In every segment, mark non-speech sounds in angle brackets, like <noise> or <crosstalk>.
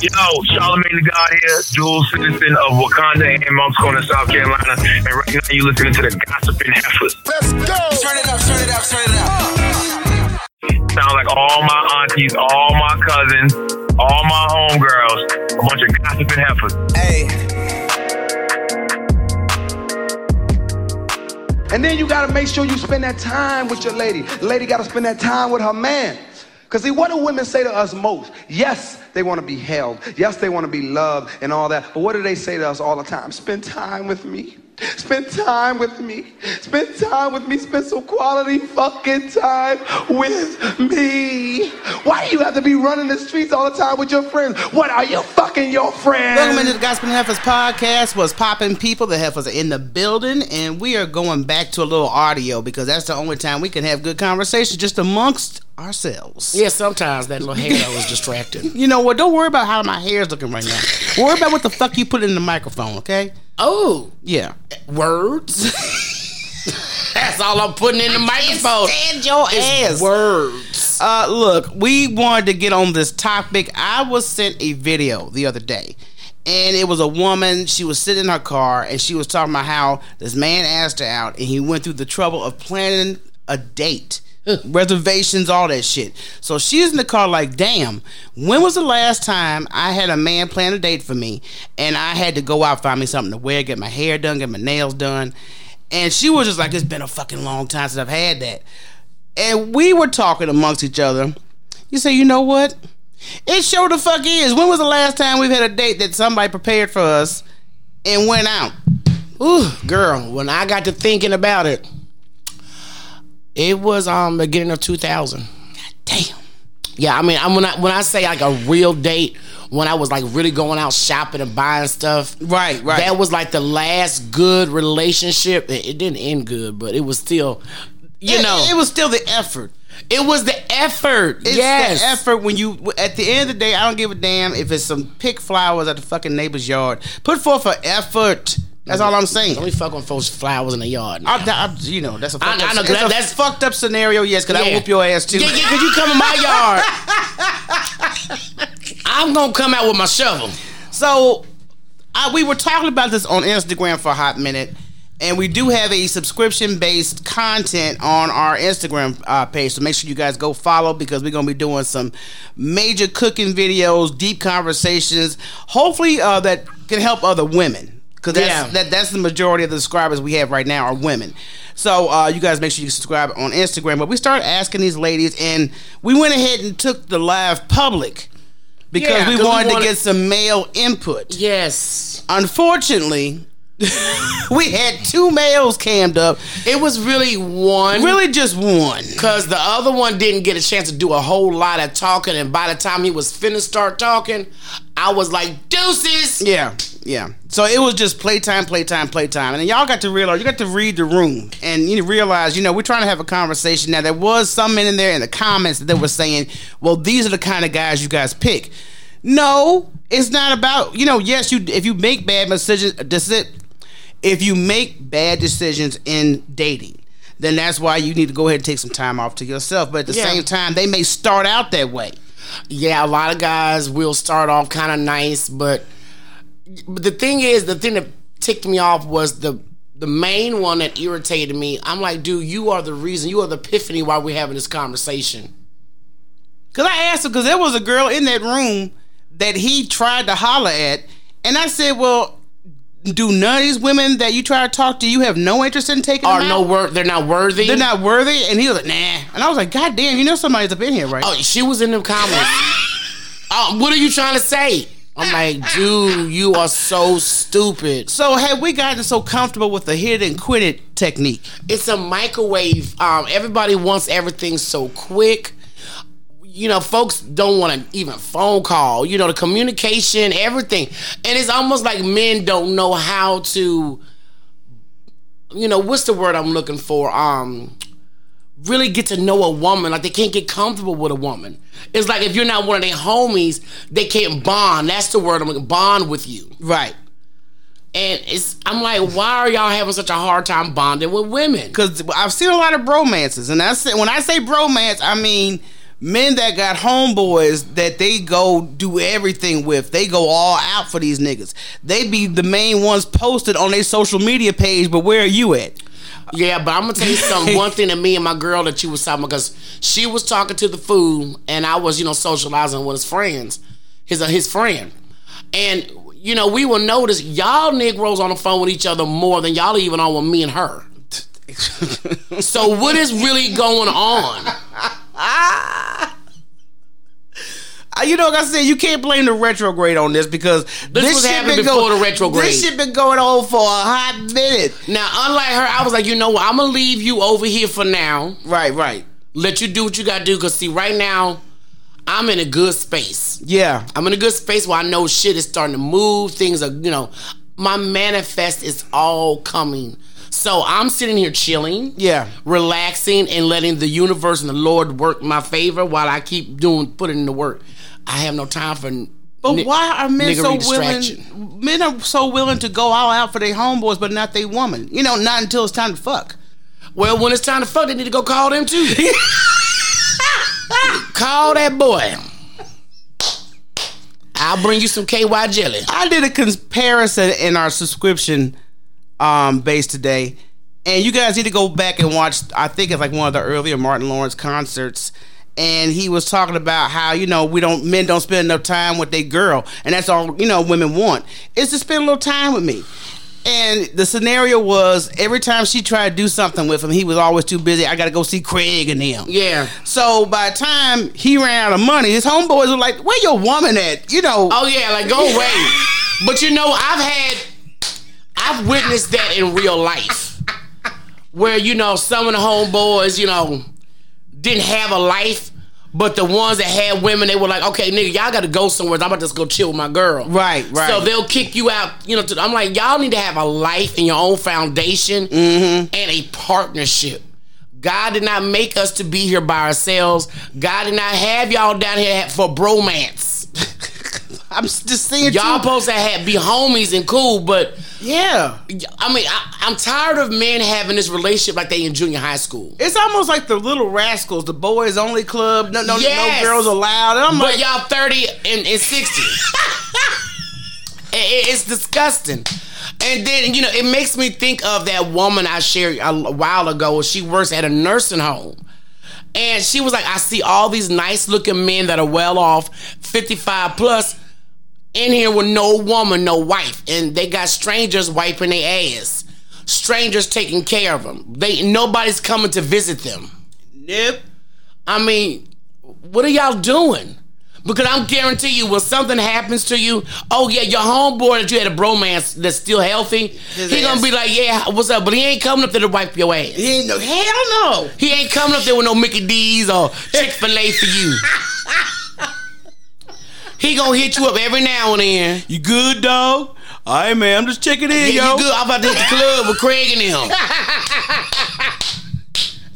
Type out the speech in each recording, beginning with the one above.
Yo, Charlamagne the God here, dual citizen of Wakanda and Moncks Corner, South Carolina. And right now you're listening to the Gossiping Heifers. Let's go. Turn it up, turn it up, turn it up. Sound like all my aunties, all my cousins, all my homegirls, a bunch of gossiping heifers. Hey. And then you gotta make sure you spend that time with your lady. The lady gotta spend that time with her man. Because see, what do women say to us most? Yes, they want to be held. Yes, they want to be loved and all that. But what do they say to us all the time? Spend time with me. Spend time with me. Spend time with me. Spend some quality fucking time with me. Why do you have to be running the streets all the time with your friends? What are you fucking your friends? Welcome into the Gossiping Heifers podcast. Was popping people. The heifers are in the building, and we are going back to a little audio because that's the only time we can have good conversation just amongst ourselves. Yeah, sometimes that little hair was distracting. <laughs> You know what? Don't worry about how my hair is looking right now. Worry about what the fuck you put in the microphone, okay? Oh, Yeah. words. <laughs> That's all I'm putting in the microphone. Stand your It's ass. words. Uh, look, we wanted to get on this topic. I was sent a video the other day, and it was a woman. She was sitting in her car, and she was talking about how this man asked her out, and he went through the trouble of planning a date. <laughs> Reservations, all that shit. So she's in the car, like, damn, when was the last time I had a man plan a date for me and I had to go out find me something to wear, get my hair done, get my nails done? And she was just like, it's been a fucking long time since I've had that and we were talking amongst each other. You say, you know what? It sure the fuck is. When was the last time we've had a date that somebody prepared for us and went out? Ooh, girl, when I got to thinking about it, it was um beginning of 2000. Damn. Yeah, I mean, I when I when I say like a real date, when I was like really going out shopping and buying stuff, Right, right. That was like the last good relationship. It, it didn't end good, but it was still, you It- know, it, was still the effort. it was the effort. It's yes, the effort when you at the end of the day, I don't give a damn if it's some pick flowers at the fucking neighbor's yard. Put forth an effort. That's all I'm saying. Don't be fucking folks flowers in the yard. I, I, you know, that's a I- fucked I up, know, it's that- a that's- fucked up scenario. Yes, because I Yeah. whoop your ass too. Yeah, yeah, cause you come in my yard. <laughs> I'm gonna come out with my shovel. So, I, we were talking about this on Instagram for a hot minute, and we do have a subscription based content on our Instagram uh, page. So make sure you guys go follow because we're gonna be doing some major cooking videos, deep conversations. Hopefully, uh, that can help other women because that's Yeah. that, that's the majority of the subscribers we have right now are women. So uh, you guys make sure you subscribe on Instagram. But we started asking these ladies, and we went ahead and took the live public because Yeah, we 'cause we wanted to get some male input. Yes, Unfortunately, <laughs> we had two males cammed up. it was really one. Really, just one. Cause the other one didn't get a chance to do a whole lot of talking, and by the time he was finna start talking, I was like, "Deuces." Yeah, yeah. So it was just playtime, playtime, playtime, and then y'all got to realize you got to read the room, and you realize you know we're trying to have a conversation. Now there was some men in there in the comments that were saying, "Well, these are the kind of guys you guys pick." No, it's not about you know. Yes, you if you make bad decisions, uh, deci- if you make bad decisions in dating. Then that's why you need to go ahead and take some time off to yourself. But at the Yeah. same time, they may start out that way. Yeah, a lot of guys will start off kind of nice, but but the thing is, the thing that ticked me off was the the main one that irritated me. I'm like, dude, you are the reason, you are the epiphany why we're having this conversation. Cause I asked him because there was a girl in that room that he tried to holler at, and I said, "Well, do none of these women that you try to talk to you have no interest in taking Are them no out? wor- they're not worthy. They're not worthy." And he was like, "Nah," and I was like, "God damn, you know somebody's up in here, right?" Oh, she was in the comments. um, <laughs> what are you trying to say? I'm like, dude, you are so stupid. So have we gotten so comfortable with the hit and quit it technique? It's a microwave. Um, everybody wants everything so quick. You know, folks don't want to even phone call. You know, the communication, everything, and it's almost like men don't know how to. You know, what's the word I'm looking for? Um, really get to know a woman. Like they can't get comfortable with a woman. It's like if you're not one of their homies, they can't bond. That's the word I'm looking. Bond with you. Right. And it's I'm like, why are y'all having such a hard time bonding with women? Because I've seen a lot of bromances, and that's when I say bromance, I mean men that got homeboys that they go do everything with. They go all out for these niggas. They be the main ones posted on their social media page, but where are you at? Yeah, but I'm gonna tell you something. One thing that me and my girl that you was talking about, because she was talking to the fool, and I was, you know, socializing with his friends, his uh, his friend, and you know, we will notice y'all Negroes on the phone with each other more than y'all even on with me and her. <laughs> so what is really going on? Uh, You know, like I said, you can't blame the retrograde on this because this, was shit happening before go- the retrograde. This shit been going on for a hot minute. Now, unlike her, I was like, you know what? I'm gonna leave you over here for now. Right, right. Let you do what you gotta do. Cause see, right now, I'm in a good space. Yeah. I'm in a good space where I know shit is starting to move. Things are, you know, my manifest is all coming. So I'm sitting here chilling, Yeah. relaxing, and letting the universe and the Lord work my favor while I keep doing putting in the work. I have no time for. But ni- why are men so willing? Men are so willing to go all out for their homeboys, but not their woman. You know, not until it's time to fuck. Well, when it's time to fuck, they need to go call them too. <laughs> call that boy. I'll bring you some KY jelly. I did a comparison in our subscription um, base today, and you guys need to go back and watch. I think it's like one of the earlier Martin Lawrence concerts, and he was talking about how you know we don't men don't spend enough time with their girl, and that's all you know women want is to spend a little time with me. And the scenario was every time she tried to do something with him, he was always too busy. I got to go see Craig and them. Yeah. So by the time he ran out of money, his homeboys were like, "Where your woman at?" You know. Oh yeah, like go away. <laughs> but you know, I've had, I've witnessed that in real life, where you know some of the homeboys, you know, didn't have a life, but the ones that had women, they were like, okay, nigga, y'all got to go somewhere. I'm about to just go chill with my girl. Right, right. So they'll kick you out. You know, to, I'm like, y'all need to have a life and your own foundation Mm-hmm. and a partnership. God did not make us to be here by ourselves. God did not have y'all down here for bromance. I'm just saying. Y'all too. supposed to have, be homies and cool, but yeah. I mean, I, I'm tired of men having this relationship like they in junior high school. It's almost like the Little Rascals, the boys only club. No, no, Yes. no girls allowed. And I'm But like, y'all 30 and, and 60. <laughs> It- it- it's disgusting. And then, you know, it makes me think of that woman I shared a while ago. She works at a nursing home. And she was like, I see all these nice looking men that are well off, 55 plus, in here with no woman, no wife. And they got strangers wiping their ass. Strangers taking care of them. They nobody's coming to visit them. nope. I mean, what are y'all doing? Because I'm guarantee you, when something happens to you, oh yeah, your homeboy that you had a bromance that's still healthy, His he gonna be like, yeah, what's up? But he ain't coming up there to wipe your ass. He ain't no hell no. He ain't coming up there with no Mickey D's or <laughs> Chick Fil A for you. He gonna hit you up every now and then. You good, dog? All right, man. I'm just checking in, Yeah, yo. you good? I'm about to hit the club with Craig and him. <laughs>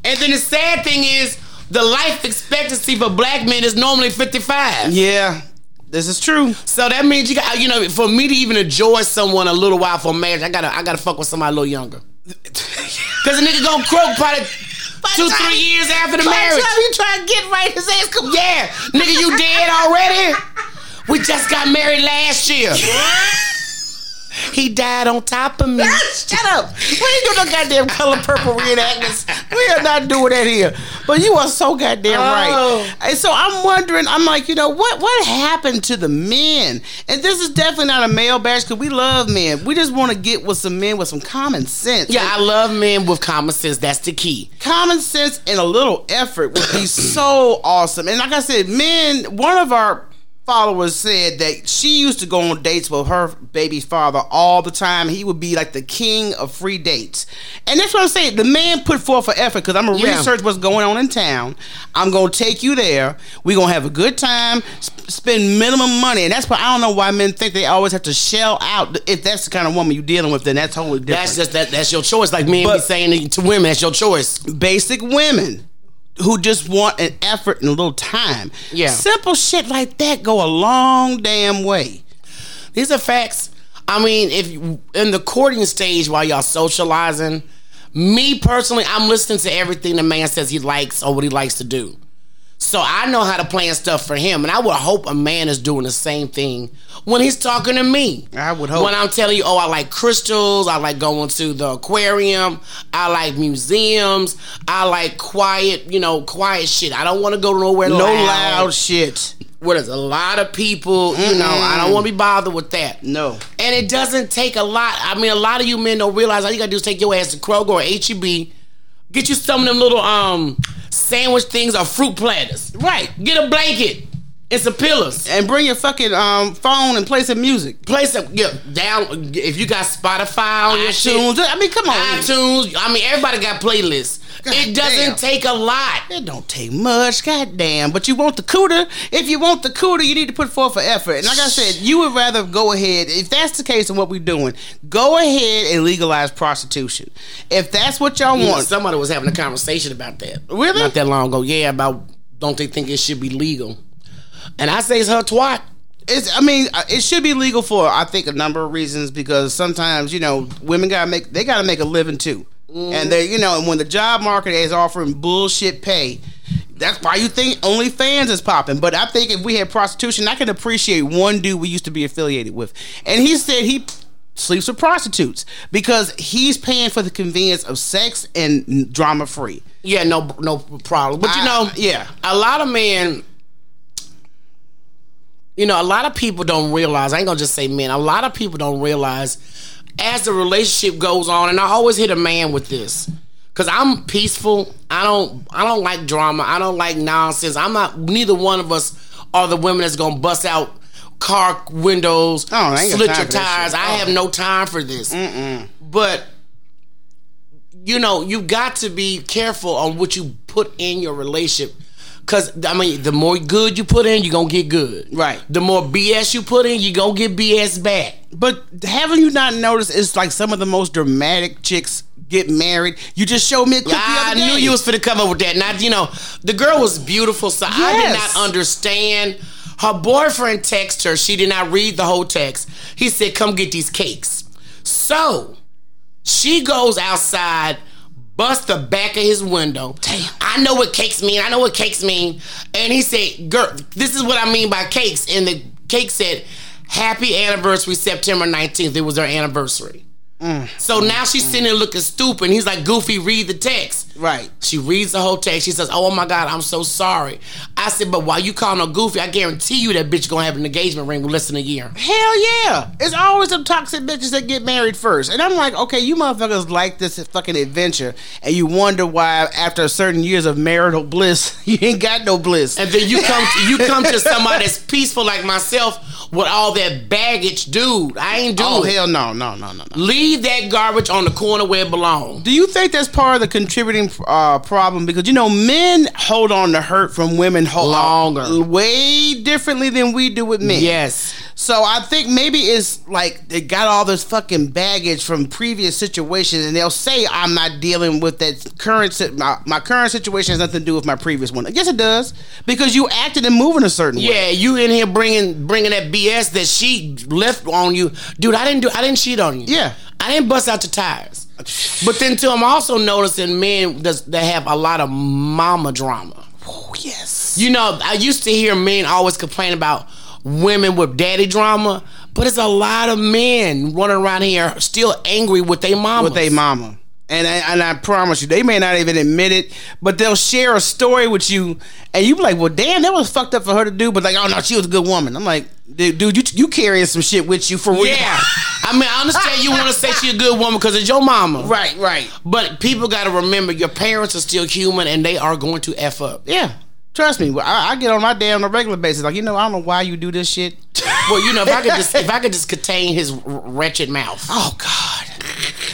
and then the sad thing is, the life expectancy for black men is normally 55. Yeah, this is true. So that means you got, you know, for me to even enjoy someone a little while for marriage, I gotta, I gotta fuck with somebody a little younger. <laughs> Cause a nigga gonna croak probably two, three years after the marriage. you try to get right, his ass come. Yeah, nigga, you dead already? <laughs> We just got married last year. He died on top of me. Shut up. We ain't doing no goddamn color purple reenactments. We are not doing that here. But you are so goddamn Oh. right. And so I'm wondering, I'm like, you know, what what happened to the men? And this is definitely not a male bash because we love men. We just want to get with some men with some common sense. Yeah, I love men with common sense. That's the key. common sense and a little effort would be so awesome. And like I said, men, one of our followers said that she used to go on dates with her baby's father all the time. He would be like the king of free dates. And that's what I'm saying. The man put forth an effort because I'm going to Yeah. research what's going on in town. I'm going to take you there. We're going to have a good time, sp- spend minimum money. And that's why I don't know why men think they always have to shell out. If that's the kind of woman you're dealing with, then that's totally different. That's just that. That's your choice. Like men be But- saying to women, that's your choice. basic women who just want an effort and a little time. Yeah. Simple shit like that go a long damn way. These are facts. I mean, if you, in the courting stage while y'all socializing, me personally, I'm listening to everything the man says he likes or what he likes to do. So I know how to plan stuff for him, and I would hope a man is doing the same thing when he's talking to me. I would hope. When I'm telling you, oh, I like crystals, I like going to the aquarium, I like museums, I like quiet, you know, quiet shit. I don't want to go nowhere no loud. loud shit. Where there's a lot of people, you know, I don't want to be bothered with that. No. And it doesn't take a lot. I mean, a lot of you men don't realize all you gotta do is take your ass to Kroger or HEB, get you some of them little um sandwich things or fruit platters. Right. Get a blanket and some pillows. And bring your fucking um phone and play some music. Play some yeah, down if you got Spotify on your shit. iTunes. I mean, come on. iTunes. I mean, everybody got playlists. God it doesn't damn. take a lot. It don't take much, goddamn. But you want the cooter. If you want the cooter, you need to put forth an effort. And like I said, you would rather go ahead. If that's the case, and what we're doing, go ahead and legalize prostitution. If that's what y'all know, want, somebody was having a conversation about that. Really? Not that long ago. Yeah, about don't they think it should be legal? And I say it's her twat. it's. I mean, uh, it should be legal for I think a number of reasons because sometimes you know women gotta make they gotta make a living too, and they you know and when the job market is offering bullshit pay. That's why you think OnlyFans is popping. But I think if we had prostitution, I can appreciate one dude we used to be affiliated with. And he said he sleeps with prostitutes because he's paying for the convenience of sex and drama free. Yeah, no, no problem. But you I- know, yeah. a lot of men. You know, a lot of people don't realize. I ain't gonna just say men. A lot of people don't realize as the relationship goes on, and I always hit a man with this because I'm peaceful. I don't. I don't like drama. I don't like nonsense. I'm not. Neither one of us are the women that's gonna bust out car windows, Oh, I ain't got slit your tires. shit. I Oh. have no time for this. But you know, you got to be careful on what you put in your relationship. Cause I mean, the more good you put in, you're gonna get good. Right. The more BS you put in, you're gonna get BS back. But haven't you not noticed it's like some of the most dramatic chicks get married? You just showed me a clip the I knew you was finna come up with that. Not you know, the girl was beautiful, so I did not understand. Her boyfriend texted her. She did not read the whole text. He said, "Come get these cakes." So she goes outside, busts the back of his window. Damn. I know what cakes mean. I know what cakes mean. And he said, "Girl, this is what I mean by cakes." And the cake said, "Happy anniversary, September 19th." It was her anniversary. Mm. So now she's sitting there looking stupid. He's like, Goofy, read the text. Right. She reads the whole text. She says, Oh my God, I'm so sorry. I said, But while you calling her Goofy, I guarantee you that bitch gonna have an engagement ring with less than a year. Hell yeah. It's always them toxic bitches that get married first. And I'm like, okay, you motherfuckers like this fucking adventure, and you wonder why after certain years of marital bliss, <laughs> you ain't got no bliss. And then you come to, you come to somebody that's peaceful like myself with all that baggage, dude. I ain't doing oh it. hell no, no, no, no, no. Leave that garbage on the corner where it belongs. Do you think that's part of the contributing uh, problem? Because you know, men hold on to hurt from women hold uh, Longer. way differently than we do with men. Yes. So I think maybe it's like they got all this fucking baggage from previous situations, and they'll say I'm not dealing with that current. si- My, my current situation has nothing to do with my previous one. Yes, it does because you acted and moving a certain way. Yeah, you in here bringing bringing that BS that she left on you, dude. I didn't do. I didn't cheat on you. Yeah. I didn't bust out your tires. But then too, I'm also noticing men that have a lot of mama drama. Oh yes. You know, I used to hear men always complain about women with daddy drama, but it's a lot of men running around here still angry with their mama. with their mama. And I, and I promise you, they may not even admit it, but they'll share a story with you, and you be like, "Well, damn, that was fucked up for her to do." But like, "Oh no, she was a good woman." I'm like, "Dude, dude you you carrying some shit with you for real?" Yeah. <laughs> I mean, I understand you want to say she a good woman because it's your mama. right, right. But people got to remember your parents are still human and they are going to F up. Yeah, trust me. I, I get on my day on a regular basis. Like, you know, I don't know why you do this shit. Well, you know, if I could <laughs> just if I could just contain his wretched mouth. Oh God.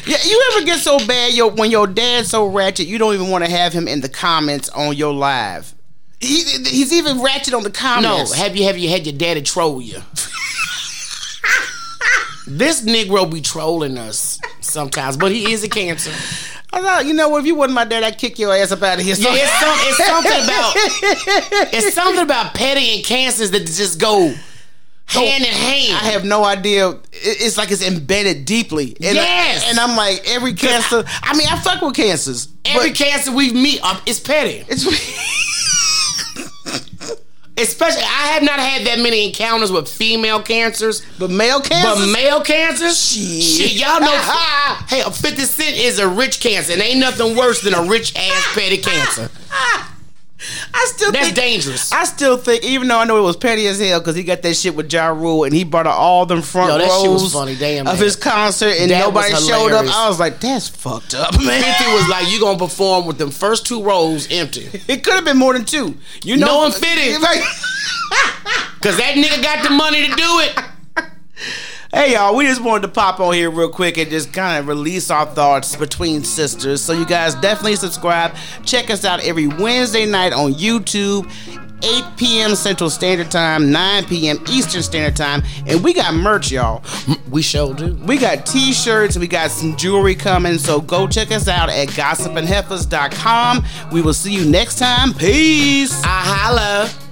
Yeah, you ever get so bad your when your dad's so ratchet, you don't even want to have him in the comments on your live. He, he's even ratchet on the comments. No, have you have you had your daddy troll you? this Negro be trolling us sometimes, but he is a cancer. I thought, you know what? If you wasn't my dad, I'd kick your ass up out of here. So- Yeah, it's, some, it's something about it's something about petty and cancers that just go hand in hand. I have no idea. It- It's like it's embedded deeply. And Yes. I, and I'm like every cancer. I mean, I fuck with cancers. Every cancer we meet up is petty. it's <laughs> Especially, I have not had that many encounters with female cancers. But male cancer. But male cancers? Shit. y'all know. <laughs> hey, 50 Cent is a rich cancer, and ain't nothing worse than a rich ass petty cancer. <laughs> I still That's think, dangerous. I still think, even though I know it was petty as hell, because he got that shit with Ja Rule and he brought out all them front Yo, that rows funny. Damn, of man. his concert and That nobody showed up. I was like, that's fucked up, man. 50 was like, you gonna perform with them first two rows empty. <laughs> It could have been more than two. You know, No one fitted. <laughs> Like, <laughs> Cause that nigga got the money to do it. Hey, y'all, we just wanted to pop on here real quick and just kind of release our thoughts between sisters. So, you guys definitely subscribe. Check us out every Wednesday night on YouTube. 8 p.m. Central Standard Time, 9 p.m. Eastern Standard Time, and we got merch, y'all. <laughs> We sure do. We got t-shirts, we got some jewelry coming, so go check us out at gossipandheifers.com. We will see you next time. Peace. I holla.